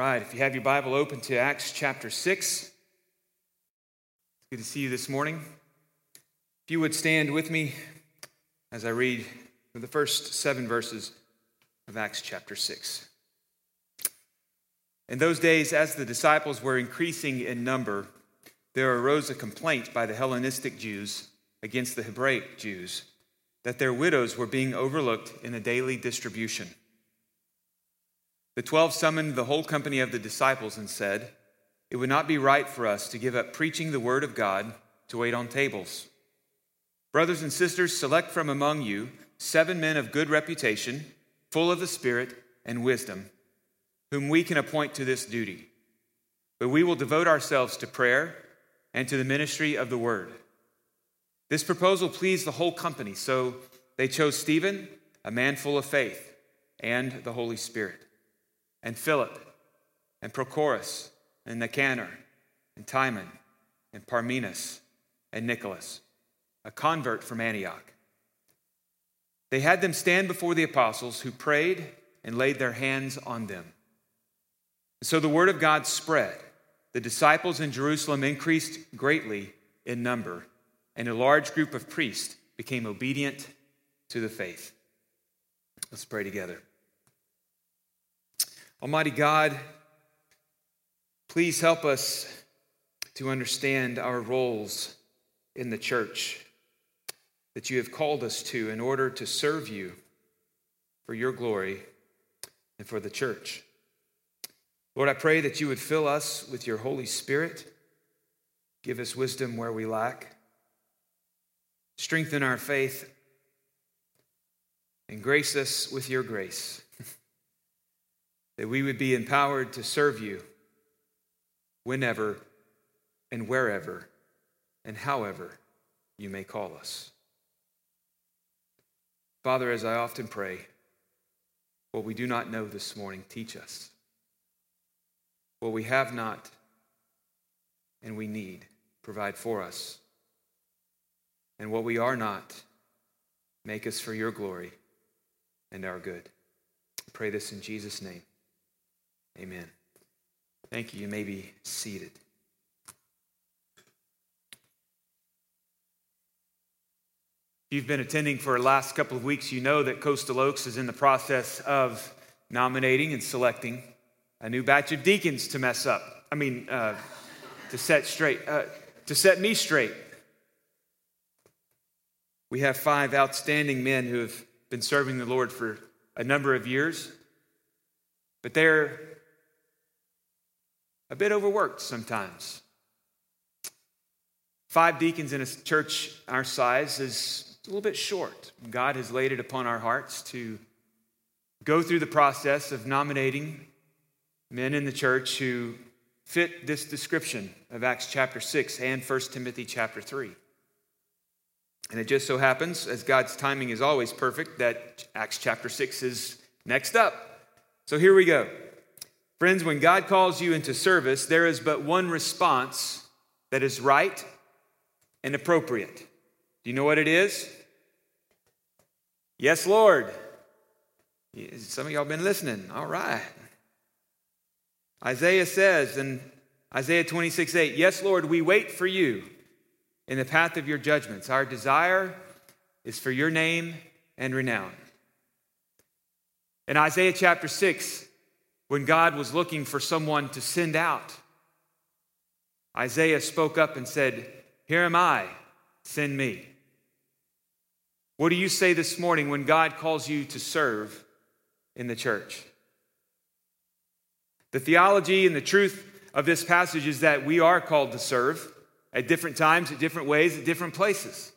Right, if you have your Bible open to Acts chapter 6, it's good to see you this morning. If you would stand with me as I read the first seven verses of Acts chapter 6. In those days, as the disciples were increasing in number, there arose a complaint by the Hellenistic Jews against the Hebraic Jews that their widows were being overlooked in the daily distribution. The twelve summoned the whole company of the disciples and said, It would not be right for us to give up preaching the word of God to wait on tables. Brothers and sisters, select from among you seven men of good reputation, full of the Spirit and wisdom, whom we can appoint to this duty. But we will devote ourselves to prayer and to the ministry of the word. This proposal pleased the whole company, so they chose Stephen, a man full of faith and the Holy Spirit, and Philip, and Prochorus, and Nicanor, and Timon, and Parmenas, and Nicholas, a convert from Antioch. They had them stand before the apostles, who prayed and laid their hands on them. So the word of God spread. The disciples in Jerusalem increased greatly in number and a large group of priests became obedient to the faith. Let's pray together. Almighty God, please help us to understand our roles in the church that you have called us to in order to serve you for your glory and for the church. Lord, I pray that you would fill us with your Holy Spirit, give us wisdom where we lack. Strengthen our faith and grace us with your grace, that we would be empowered to serve you whenever and wherever and however you may call us. Father, as I often pray, what we do not know this morning, teach us. What we have not and we need, provide for us and what we are not, make us for your glory and our good. I pray this in Jesus' name. Amen. Thank you. You may be seated. If you've been attending for the last couple of weeks, you know that Coastal Oaks is in the process of nominating and selecting a new batch of deacons to mess up. I mean, uh, to set straight, uh, to set me straight. We have five outstanding men who have been serving the Lord for a number of years, but they're a bit overworked sometimes. Five deacons in a church our size is a little bit short. God has laid it upon our hearts to go through the process of nominating men in the church who fit this description of Acts chapter 6 and 1 Timothy chapter 3. And it just so happens, as God's timing is always perfect, that Acts chapter 6 is next up. So here we go. Friends, when God calls you into service, there is but one response that is right and appropriate. Do you know what it is? Yes, Lord. Some of y'all been listening. All right. Isaiah says in Isaiah 26 8, Yes, Lord, we wait for you in the path of your judgments. Our desire is for your name and renown. In Isaiah chapter 6, when God was looking for someone to send out, Isaiah spoke up and said, Here am I, send me. What do you say this morning when God calls you to serve in the church? The theology and the truth of this passage is that we are called to serve at different times, at different ways, at different places.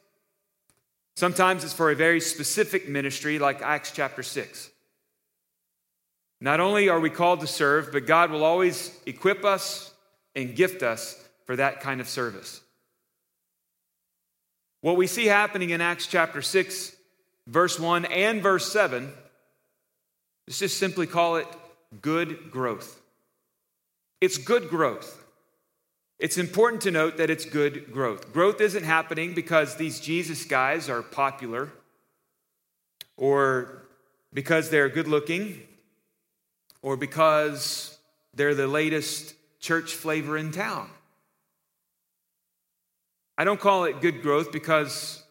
Sometimes it's for a very specific ministry, like Acts chapter 6. Not only are we called to serve, but God will always equip us and gift us for that kind of service. What we see happening in Acts chapter 6, verse 1 and verse 7, let's just simply call it good growth. It's good growth. It's important to note that it's good growth. Growth isn't happening because these Jesus guys are popular or because they're good looking or because they're the latest church flavor in town. I don't call it good growth because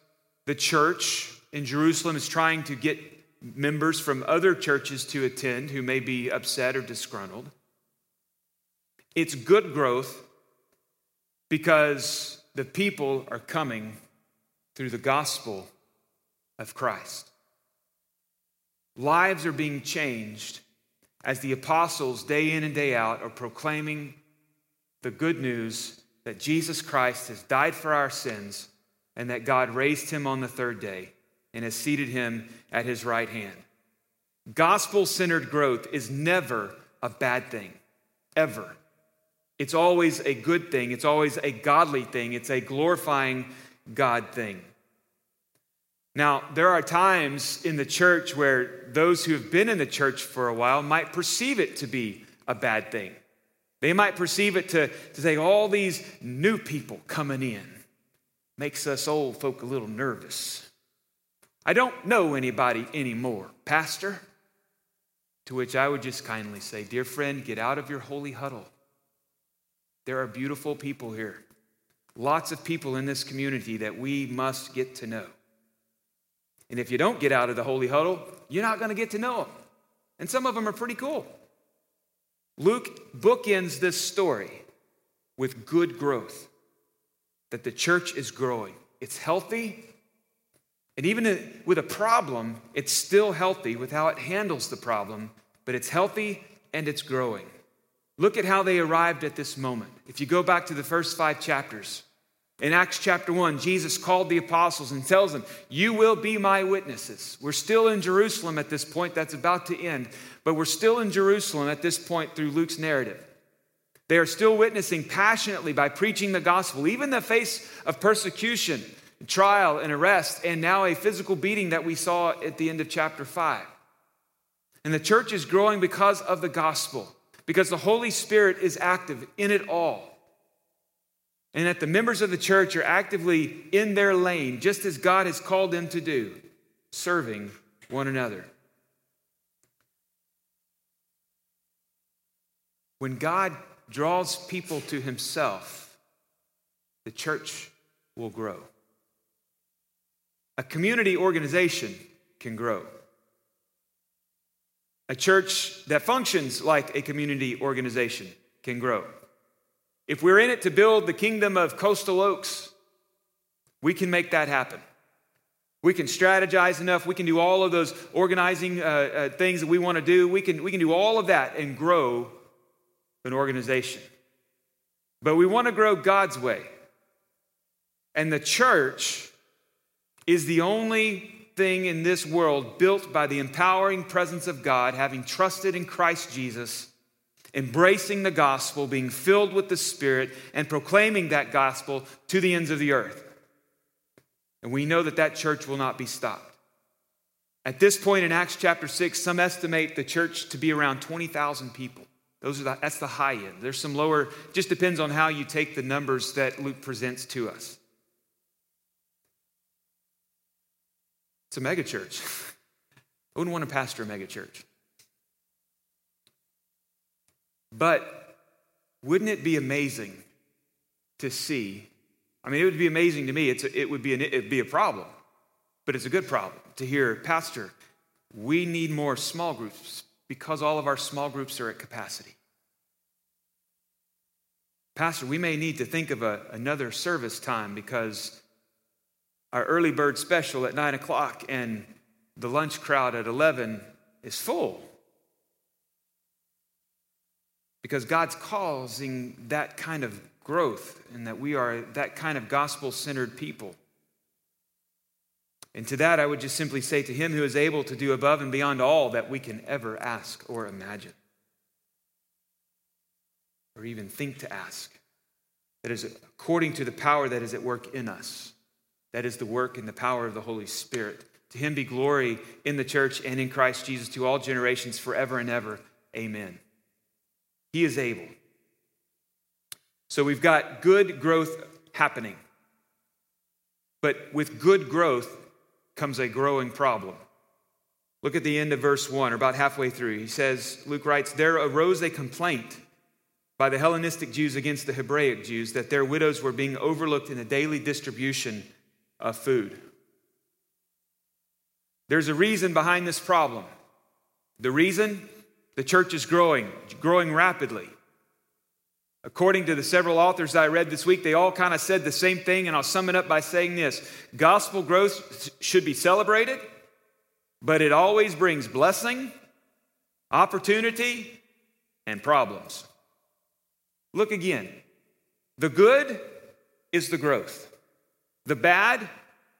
the church in Jerusalem is trying to get members from other churches to attend who may be upset or disgruntled. It's good growth because the people are coming through the gospel of Christ. Lives are being changed as the apostles, day in and day out, are proclaiming the good news that Jesus Christ has died for our sins and that God raised him on the third day and has seated him at his right hand. Gospel centered growth is never a bad thing, ever. It's always a good thing, it's always a godly thing, it's a glorifying God thing. Now, there are times in the church where those who have been in the church for a while might perceive it to be a bad thing. They might perceive it to, to say, all these new people coming in makes us old folk a little nervous. I don't know anybody anymore, Pastor. To which I would just kindly say, Dear friend, get out of your holy huddle. There are beautiful people here, lots of people in this community that we must get to know. And if you don't get out of the holy huddle, you're not going to get to know them. And some of them are pretty cool. Luke bookends this story with good growth, that the church is growing. It's healthy, and even with a problem, it's still healthy with how it handles the problem, but it's healthy and it's growing. Look at how they arrived at this moment. If you go back to the first five chapters, in Acts chapter 1, Jesus called the apostles and tells them, You will be my witnesses. We're still in Jerusalem at this point, that's about to end, but we're still in Jerusalem at this point through Luke's narrative. They are still witnessing passionately by preaching the gospel, even in the face of persecution, trial, and arrest, and now a physical beating that we saw at the end of chapter 5. And the church is growing because of the gospel, because the Holy Spirit is active in it all and that the members of the church are actively in their lane, just as God has called them to do, serving one another. When God draws people to himself, the church will grow. A community organization can grow. A church that functions like a community organization can grow. If we're in it to build the kingdom of Coastal Oaks, we can make that happen. We can strategize enough. We can do all of those organizing uh, uh, things that we want to do. We can, we can do all of that and grow an organization. But we want to grow God's way. And the church is the only thing in this world built by the empowering presence of God, having trusted in Christ Jesus embracing the gospel, being filled with the Spirit, and proclaiming that gospel to the ends of the earth. And we know that that church will not be stopped. At this point in Acts chapter 6, some estimate the church to be around 20,000 people. Those are the, that's the high end. There's some lower, just depends on how you take the numbers that Luke presents to us. It's a megachurch. I wouldn't want to pastor a megachurch. But wouldn't it be amazing to see? I mean, it would be amazing to me. A, it would be an, it'd be a problem, but it's a good problem to hear, Pastor. We need more small groups because all of our small groups are at capacity. Pastor, we may need to think of a, another service time because our early bird special at nine o'clock and the lunch crowd at 11 is full because God's causing that kind of growth and that we are that kind of gospel centered people. And to that, I would just simply say to him who is able to do above and beyond all that we can ever ask or imagine, or even think to ask, that is according to the power that is at work in us. That is the work and the power of the Holy Spirit. To him be glory in the church and in Christ Jesus to all generations forever and ever. Amen. He is able. So we've got good growth happening. But with good growth comes a growing problem. Look at the end of verse 1, or about halfway through. He says, Luke writes, There arose a complaint by the Hellenistic Jews against the Hebraic Jews that their widows were being overlooked in the daily distribution of food. There's a reason behind this problem. The reason the church is growing, growing rapidly. According to the several authors I read this week, they all kind of said the same thing, and I'll sum it up by saying this Gospel growth should be celebrated, but it always brings blessing, opportunity, and problems. Look again. The good is the growth, the bad,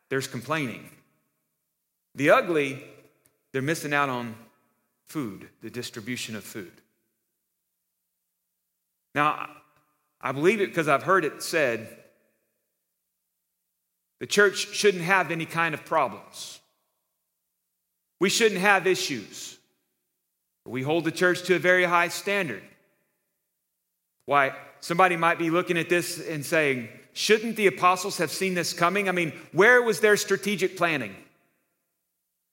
there's complaining. The ugly, they're missing out on food, the distribution of food. Now, I believe it because I've heard it said the church shouldn't have any kind of problems. We shouldn't have issues. We hold the church to a very high standard. Why, somebody might be looking at this and saying, shouldn't the apostles have seen this coming? I mean, where was their strategic planning?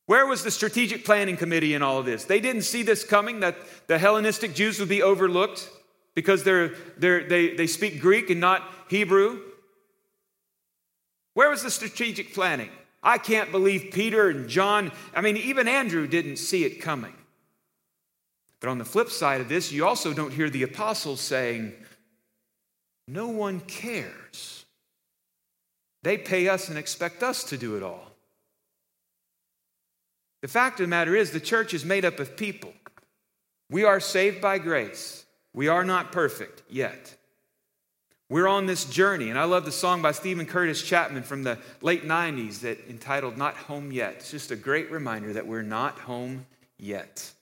Where was the strategic planning committee in all of this? They didn't see this coming, that the Hellenistic Jews would be overlooked because they're, they're, they, they speak Greek and not Hebrew. Where was the strategic planning? I can't believe Peter and John, I mean, even Andrew didn't see it coming. But on the flip side of this, you also don't hear the apostles saying, No one cares. They pay us and expect us to do it all. The fact of the matter is, the church is made up of people. We are saved by grace. We are not perfect yet. We're on this journey, and I love the song by Steven Curtis Chapman from the late 90s that entitled Not Home Yet. It's just a great reminder that we're not home yet.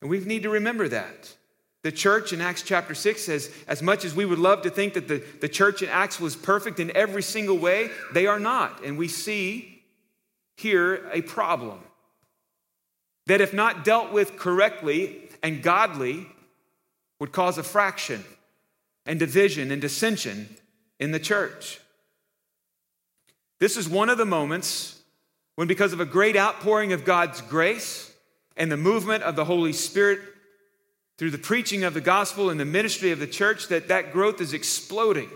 And we need to remember that. The church in Acts chapter 6 says, as much as we would love to think that the, the church in Acts was perfect in every single way, they are not. And we see here a problem that, if not dealt with correctly and godly, would cause a fraction and division and dissension in the church. This is one of the moments when, because of a great outpouring of God's grace and the movement of the Holy Spirit through the preaching of the gospel and the ministry of the church, that that growth is exploding.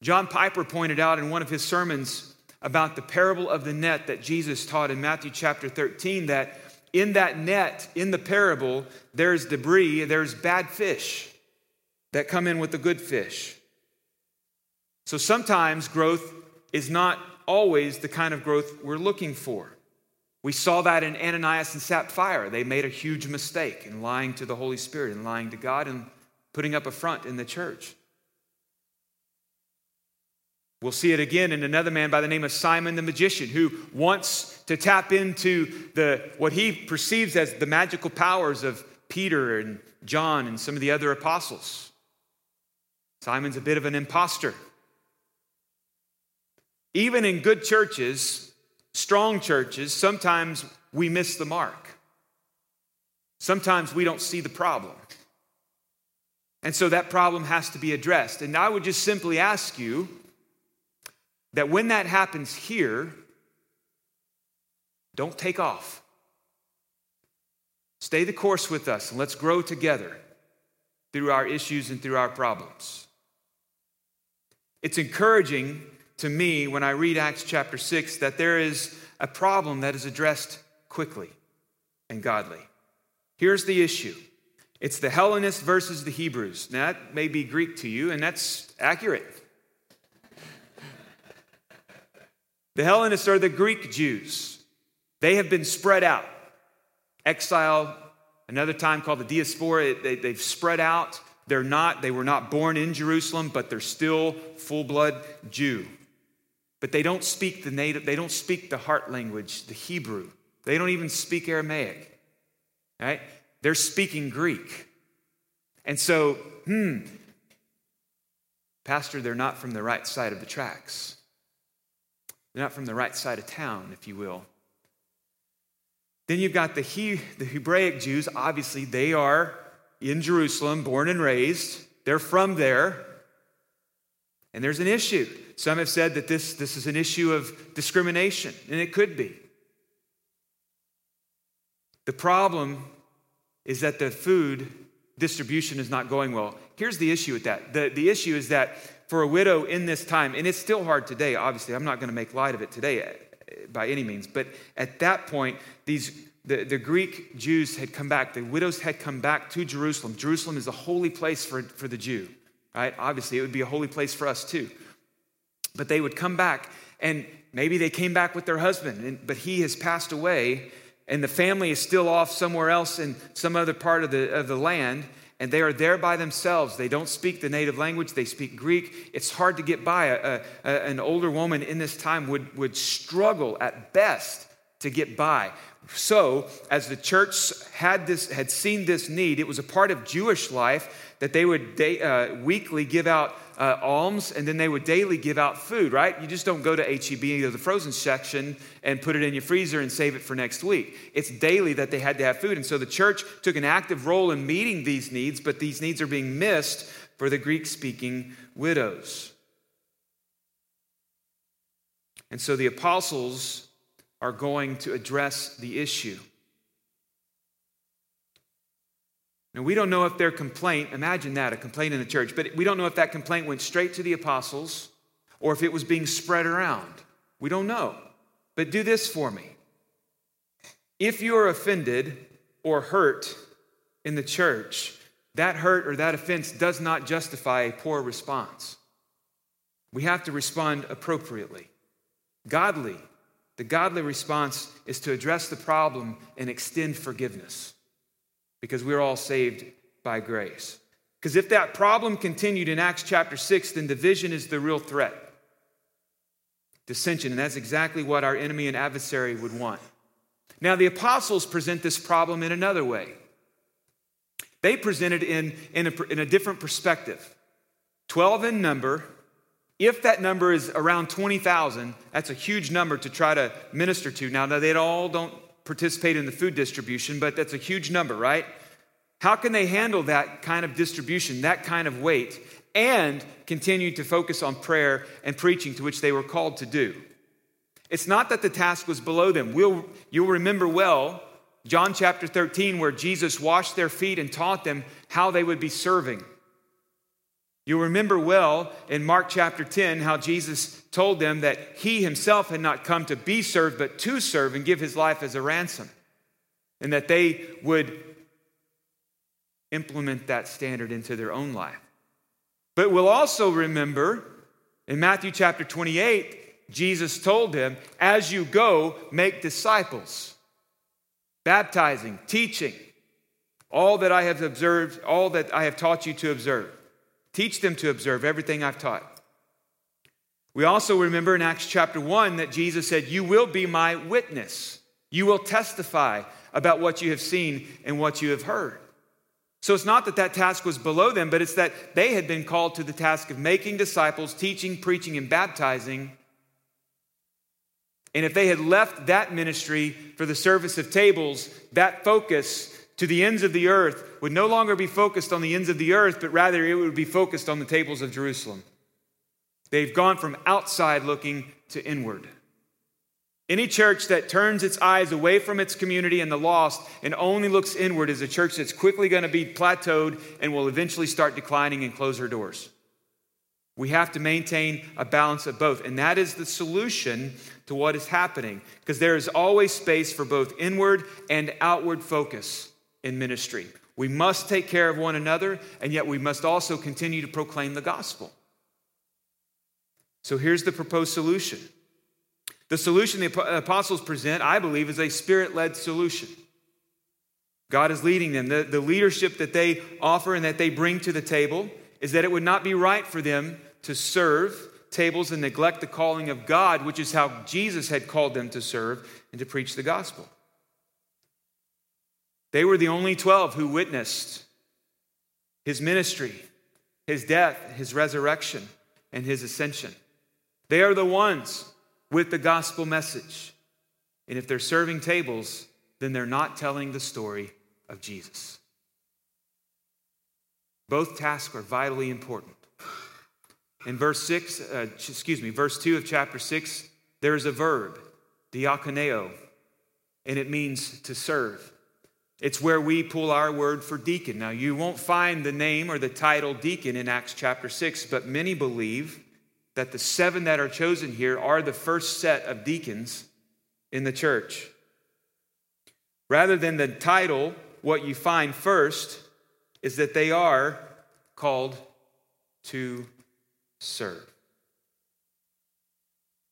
John Piper pointed out in one of his sermons about the parable of the net that Jesus taught in Matthew chapter 13 that in that net, in the parable, there's debris, there's bad fish that come in with the good fish. So sometimes growth is not always the kind of growth we're looking for. We saw that in Ananias and Sapphira. They made a huge mistake in lying to the Holy Spirit and lying to God and putting up a front in the church. We'll see it again in another man by the name of Simon the magician who wants to tap into the what he perceives as the magical powers of Peter and John and some of the other apostles. Simon's a bit of an impostor. Even in good churches, strong churches, sometimes we miss the mark. Sometimes we don't see the problem. And so that problem has to be addressed. And I would just simply ask you that when that happens here, don't take off. Stay the course with us and let's grow together through our issues and through our problems. It's encouraging to me when I read Acts chapter 6 that there is a problem that is addressed quickly and godly. Here's the issue it's the Hellenists versus the Hebrews. Now, that may be Greek to you, and that's accurate. The Hellenists are the Greek Jews. They have been spread out. Exile, another time called the diaspora, they, they've spread out. They're not, they were not born in Jerusalem, but they're still full blood Jew. but they don't speak the native, they don't speak the heart language, the Hebrew. They don't even speak Aramaic. Right? They're speaking Greek. And so, hmm, Pastor, they're not from the right side of the tracks. They're not from the right side of town, if you will. Then you've got the, he, the Hebraic Jews. Obviously, they are in Jerusalem, born and raised. They're from there. And there's an issue. Some have said that this, this is an issue of discrimination, and it could be. The problem is that the food distribution is not going well. Here's the issue with that the, the issue is that for a widow in this time, and it's still hard today, obviously, I'm not going to make light of it today eh, by any means, but at that point, these the, the Greek Jews had come back, the widows had come back to Jerusalem. Jerusalem is a holy place for, for the Jew, right? Obviously, it would be a holy place for us too. But they would come back, and maybe they came back with their husband, and, but he has passed away, and the family is still off somewhere else in some other part of the, of the land, and they are there by themselves. They don't speak the native language, they speak Greek. It's hard to get by. A, a, an older woman in this time would, would struggle at best to get by. So, as the church had, this, had seen this need, it was a part of Jewish life that they would uh, weekly give out uh, alms and then they would daily give out food, right? You just don't go to HEB or the frozen section and put it in your freezer and save it for next week. It's daily that they had to have food. And so the church took an active role in meeting these needs, but these needs are being missed for the Greek speaking widows. And so the apostles are going to address the issue. Now, we don't know if their complaint, imagine that, a complaint in the church, but we don't know if that complaint went straight to the apostles or if it was being spread around. We don't know. But do this for me. If you are offended or hurt in the church, that hurt or that offense does not justify a poor response. We have to respond appropriately. Godly, the godly response is to address the problem and extend forgiveness because we're all saved by grace. Because if that problem continued in Acts chapter 6, then division is the real threat. Dissension, and that's exactly what our enemy and adversary would want. Now, the apostles present this problem in another way. They present it in, in, a, in a different perspective 12 in number. If that number is around 20,000, that's a huge number to try to minister to. Now, they all don't participate in the food distribution, but that's a huge number, right? How can they handle that kind of distribution, that kind of weight, and continue to focus on prayer and preaching to which they were called to do? It's not that the task was below them. We'll, you'll remember well John chapter 13, where Jesus washed their feet and taught them how they would be serving. You'll remember well in Mark chapter 10 how Jesus told them that he himself had not come to be served, but to serve and give his life as a ransom. And that they would implement that standard into their own life. But we'll also remember in Matthew chapter 28, Jesus told them, As you go, make disciples, baptizing, teaching, all that I have observed, all that I have taught you to observe. Teach them to observe everything I've taught. We also remember in Acts chapter 1 that Jesus said, You will be my witness. You will testify about what you have seen and what you have heard. So it's not that that task was below them, but it's that they had been called to the task of making disciples, teaching, preaching, and baptizing. And if they had left that ministry for the service of tables, that focus to the ends of the earth would no longer be focused on the ends of the earth, but rather it would be focused on the tables of Jerusalem. They've gone from outside looking to inward. Any church that turns its eyes away from its community and the lost and only looks inward is a church that's quickly going to be plateaued and will eventually start declining and close her doors. We have to maintain a balance of both. And that is the solution to what is happening because there is always space for both inward and outward focus in ministry. We must take care of one another, and yet we must also continue to proclaim the gospel. So here's the proposed solution. The solution the apostles present, I believe, is a spirit led solution. God is leading them. The, the leadership that they offer and that they bring to the table is that it would not be right for them to serve, tables and neglect the calling of God, which is how Jesus had called them to serve and to preach the gospel. They were the only 12 who witnessed his ministry, his death, his resurrection, and his ascension. They are the ones with the gospel message. And if they're serving tables, then they're not telling the story of Jesus. Both tasks are vitally important. In verse 6, uh, excuse me, verse 2 of chapter 6, there is a verb, diakoneo, and it means to serve. It's where we pull our word for deacon. Now, you won't find the name or the title deacon in Acts chapter 6, but many believe that the seven that are chosen here are the first set of deacons in the church. Rather than the title, what you find first is that they are called to serve.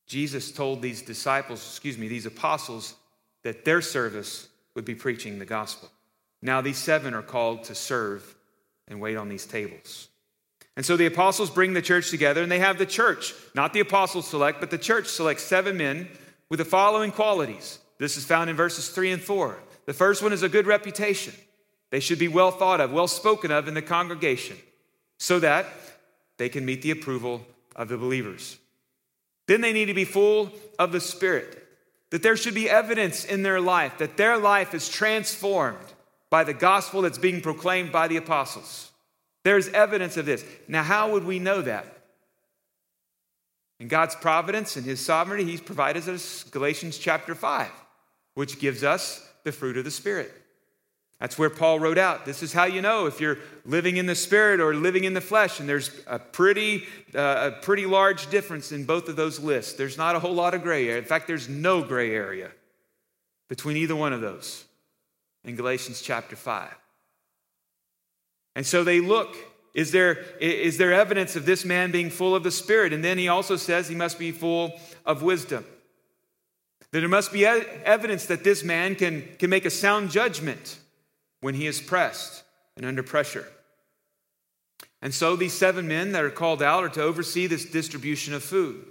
Jesus told these disciples, excuse me, these apostles, that their service would be preaching the gospel. Now, these seven are called to serve and wait on these tables. And so the apostles bring the church together, and they have the church, not the apostles select, but the church selects seven men with the following qualities. This is found in verses three and four. The first one is a good reputation. They should be well thought of, well spoken of in the congregation, so that they can meet the approval of the believers. Then they need to be full of the Spirit, that there should be evidence in their life, that their life is transformed by the gospel that's being proclaimed by the apostles. There's evidence of this. Now, how would we know that? In God's providence and His sovereignty, He's provided us Galatians chapter 5, which gives us the fruit of the Spirit. That's where Paul wrote out this is how you know if you're living in the spirit or living in the flesh. And there's a pretty, uh, a pretty large difference in both of those lists. There's not a whole lot of gray area. In fact, there's no gray area between either one of those in Galatians chapter 5. And so they look is there, is there evidence of this man being full of the Spirit? And then he also says he must be full of wisdom. That there must be evidence that this man can, can make a sound judgment when he is pressed and under pressure. And so these seven men that are called out are to oversee this distribution of food,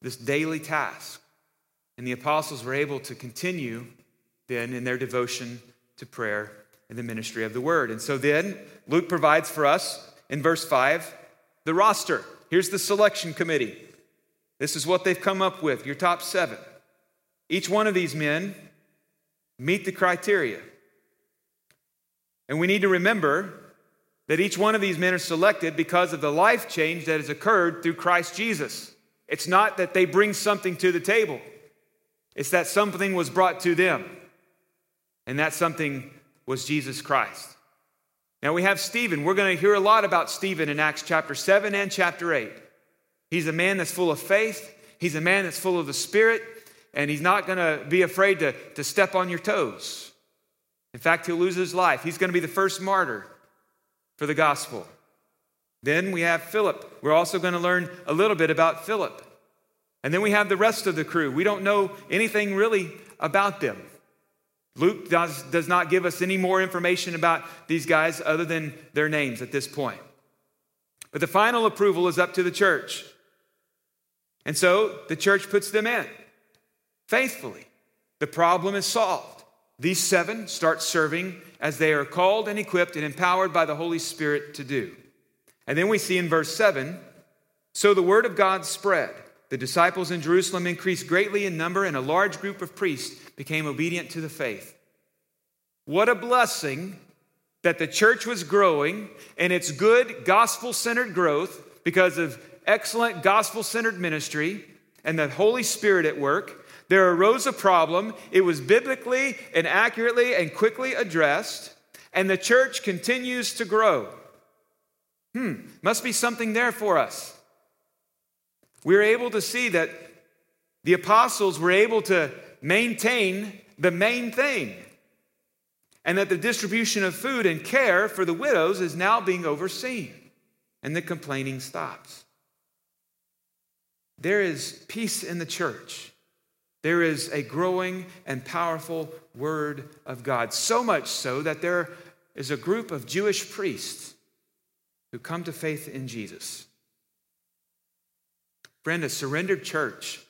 this daily task. And the apostles were able to continue then in their devotion to prayer and the ministry of the word. And so then Luke provides for us in verse 5 the roster. Here's the selection committee. This is what they've come up with, your top seven. Each one of these men meet the criteria. And we need to remember that each one of these men are selected because of the life change that has occurred through Christ Jesus. It's not that they bring something to the table, it's that something was brought to them. And that something was Jesus Christ. Now we have Stephen. We're going to hear a lot about Stephen in Acts chapter 7 and chapter 8. He's a man that's full of faith, he's a man that's full of the Spirit, and he's not going to be afraid to, to step on your toes. In fact, he'll lose his life. He's going to be the first martyr for the gospel. Then we have Philip. We're also going to learn a little bit about Philip. And then we have the rest of the crew. We don't know anything really about them. Luke does, does not give us any more information about these guys other than their names at this point. But the final approval is up to the church. And so the church puts them in faithfully. The problem is solved. These seven start serving as they are called and equipped and empowered by the Holy Spirit to do. And then we see in verse 7 so the word of God spread. The disciples in Jerusalem increased greatly in number, and a large group of priests became obedient to the faith. What a blessing that the church was growing and its good gospel centered growth because of excellent gospel centered ministry and the Holy Spirit at work there arose a problem. It was biblically and accurately and quickly addressed, and the church continues to grow. Hmm, must be something there for us. We're able to see that the apostles were able to maintain the main thing, and that the distribution of food and care for the widows is now being overseen, and the complaining stops. There is peace in the church there is a growing and powerful word of God. So much so that there is a group of Jewish priests who come to faith in Jesus. Friend, a surrendered church,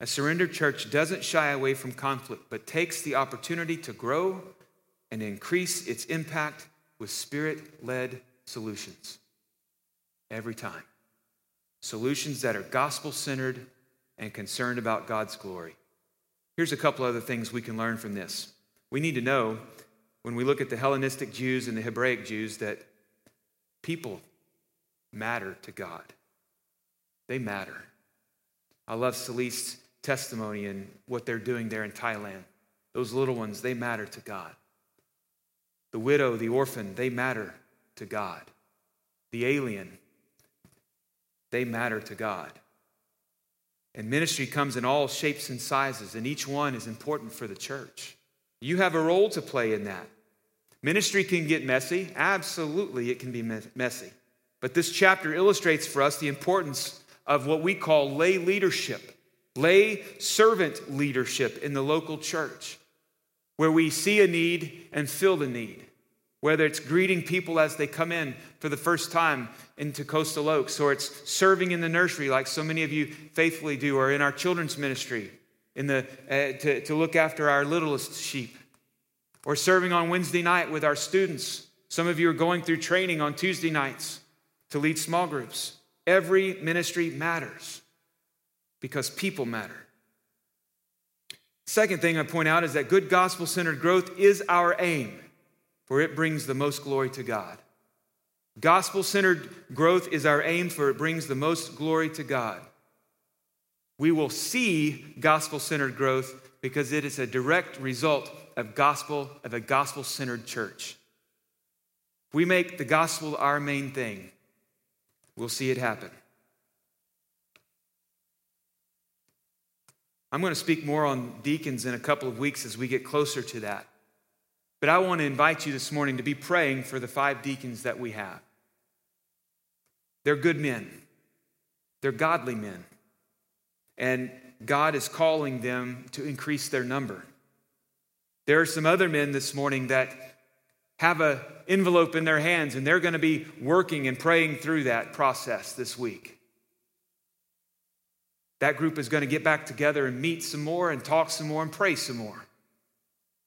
a surrendered church doesn't shy away from conflict, but takes the opportunity to grow and increase its impact with spirit led solutions every time. Solutions that are gospel centered and concerned about God's glory. Here's a couple other things we can learn from this. We need to know when we look at the Hellenistic Jews and the Hebraic Jews that people matter to God. They matter. I love Celeste's testimony and what they're doing there in Thailand. Those little ones, they matter to God. The widow, the orphan, they matter to God. The alien, they matter to God. And ministry comes in all shapes and sizes, and each one is important for the church. You have a role to play in that. Ministry can get messy. Absolutely, it can be messy. But this chapter illustrates for us the importance of what we call lay leadership, lay servant leadership in the local church, where we see a need and fill the need. Whether it's greeting people as they come in for the first time into Coastal Oaks, or it's serving in the nursery like so many of you faithfully do, or in our children's ministry in the, uh, to, to look after our littlest sheep, or serving on Wednesday night with our students. Some of you are going through training on Tuesday nights to lead small groups. Every ministry matters because people matter. Second thing I point out is that good gospel centered growth is our aim, for it brings the most glory to God. Gospel centered growth is our aim, for it brings the most glory to God. We will see gospel centered growth because it is a direct result of gospel of a gospel centered church. If we make the gospel our main thing, we'll see it happen. I'm going to speak more on deacons in a couple of weeks as we get closer to that. But I want to invite you this morning to be praying for the five deacons that we have. They're good men, they're godly men. And God is calling them to increase their number. There are some other men this morning that have an envelope in their hands and they're going to be working and praying through that process this week. That group is going to get back together and meet some more and talk some more and pray some more.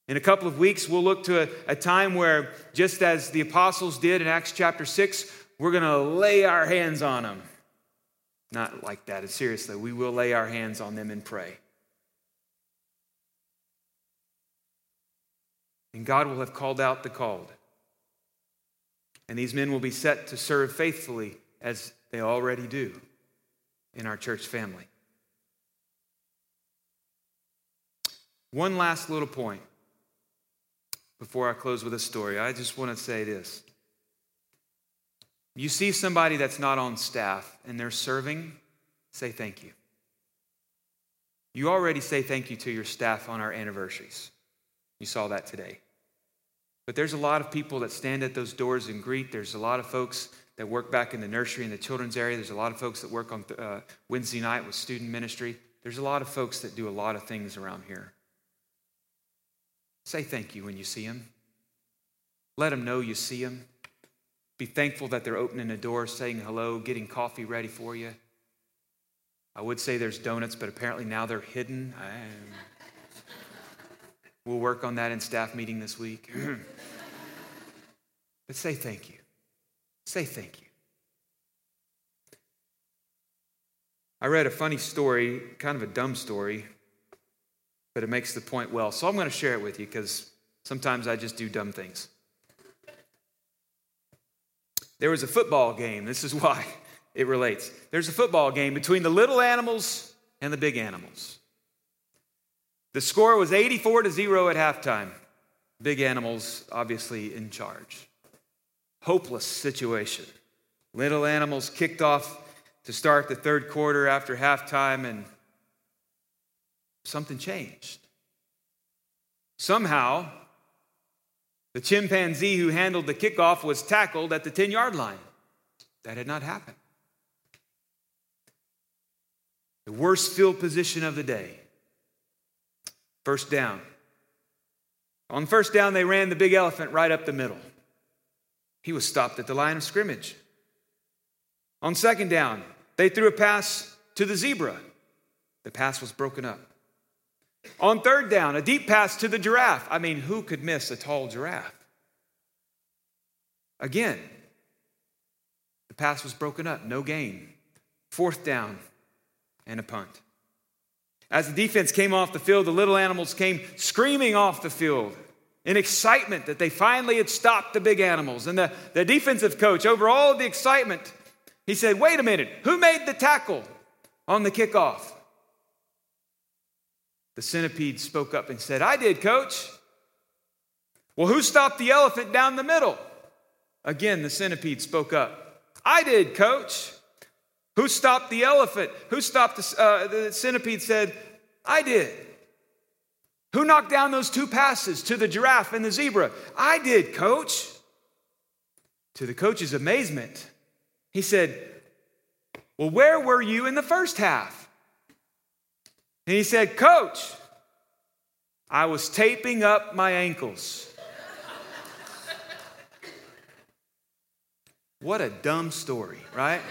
In a couple of weeks, we'll look to a, a time where, just as the apostles did in Acts chapter 6, we're going to lay our hands on them. Not like that, seriously, we will lay our hands on them and pray. And God will have called out the called. And these men will be set to serve faithfully as they already do in our church family. One last little point before I close with a story. I just want to say this. You see somebody that's not on staff and they're serving, say thank you. You already say thank you to your staff on our anniversaries. You saw that today. But there's a lot of people that stand at those doors and greet. There's a lot of folks that work back in the nursery and the children's area. There's a lot of folks that work on uh, Wednesday night with student ministry. There's a lot of folks that do a lot of things around here. Say thank you when you see them. Let them know you see them. Be thankful that they're opening the door, saying hello, getting coffee ready for you. I would say there's donuts, but apparently now they're hidden. we'll work on that in staff meeting this week. but say thank you. Say thank you. I read a funny story, kind of a dumb story, but it makes the point well. So I'm going to share it with you because sometimes I just do dumb things. There was a football game. This is why it relates. There's a football game between the little animals and the big animals. The score was 84 to 0 at halftime. Big animals obviously in charge. Hopeless situation. Little animals kicked off to start the third quarter after halftime, and something changed. Somehow, the chimpanzee who handled the kickoff was tackled at the 10 yard line. That had not happened. The worst field position of the day. First down. On first down, they ran the big elephant right up the middle. He was stopped at the line of scrimmage. On second down, they threw a pass to the zebra. The pass was broken up. On third down, a deep pass to the giraffe. I mean, who could miss a tall giraffe? Again, the pass was broken up, no gain. Fourth down and a punt. As the defense came off the field, the little animals came screaming off the field in excitement that they finally had stopped the big animals. And the, the defensive coach, over all the excitement, he said, Wait a minute, who made the tackle on the kickoff? The centipede spoke up and said, I did, coach. Well, who stopped the elephant down the middle? Again, the centipede spoke up. I did, coach. Who stopped the elephant? Who stopped the, uh, the centipede said, I did. Who knocked down those two passes to the giraffe and the zebra? I did, coach. To the coach's amazement, he said, Well, where were you in the first half? And he said, Coach, I was taping up my ankles. what a dumb story, right?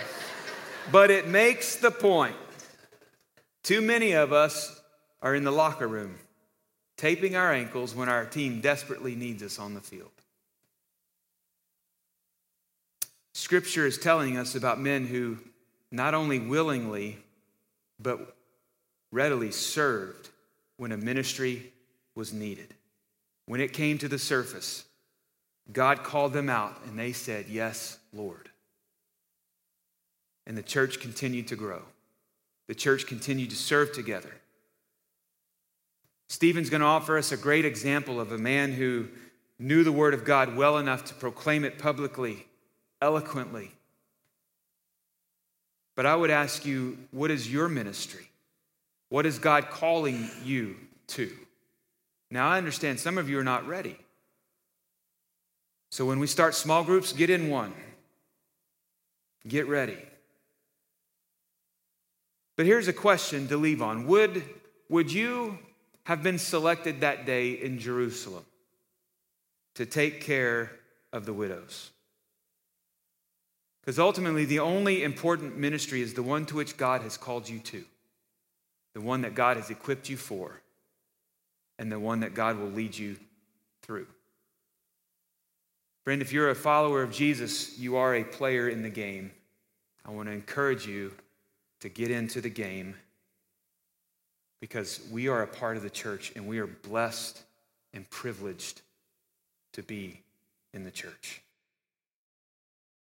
but it makes the point. Too many of us are in the locker room taping our ankles when our team desperately needs us on the field. Scripture is telling us about men who not only willingly, but readily served when a ministry was needed. When it came to the surface, God called them out and they said, Yes, Lord. And the church continued to grow. The church continued to serve together. Stephen's going to offer us a great example of a man who knew the Word of God well enough to proclaim it publicly, eloquently. But I would ask you, what is your ministry? What is God calling you to? Now, I understand some of you are not ready. So when we start small groups, get in one. Get ready. But here's a question to leave on Would, would you have been selected that day in Jerusalem to take care of the widows. Because ultimately, the only important ministry is the one to which God has called you to, the one that God has equipped you for, and the one that God will lead you through. Friend, if you're a follower of Jesus, you are a player in the game. I want to encourage you to get into the game because we are a part of the church and we are blessed and privileged to be in the church.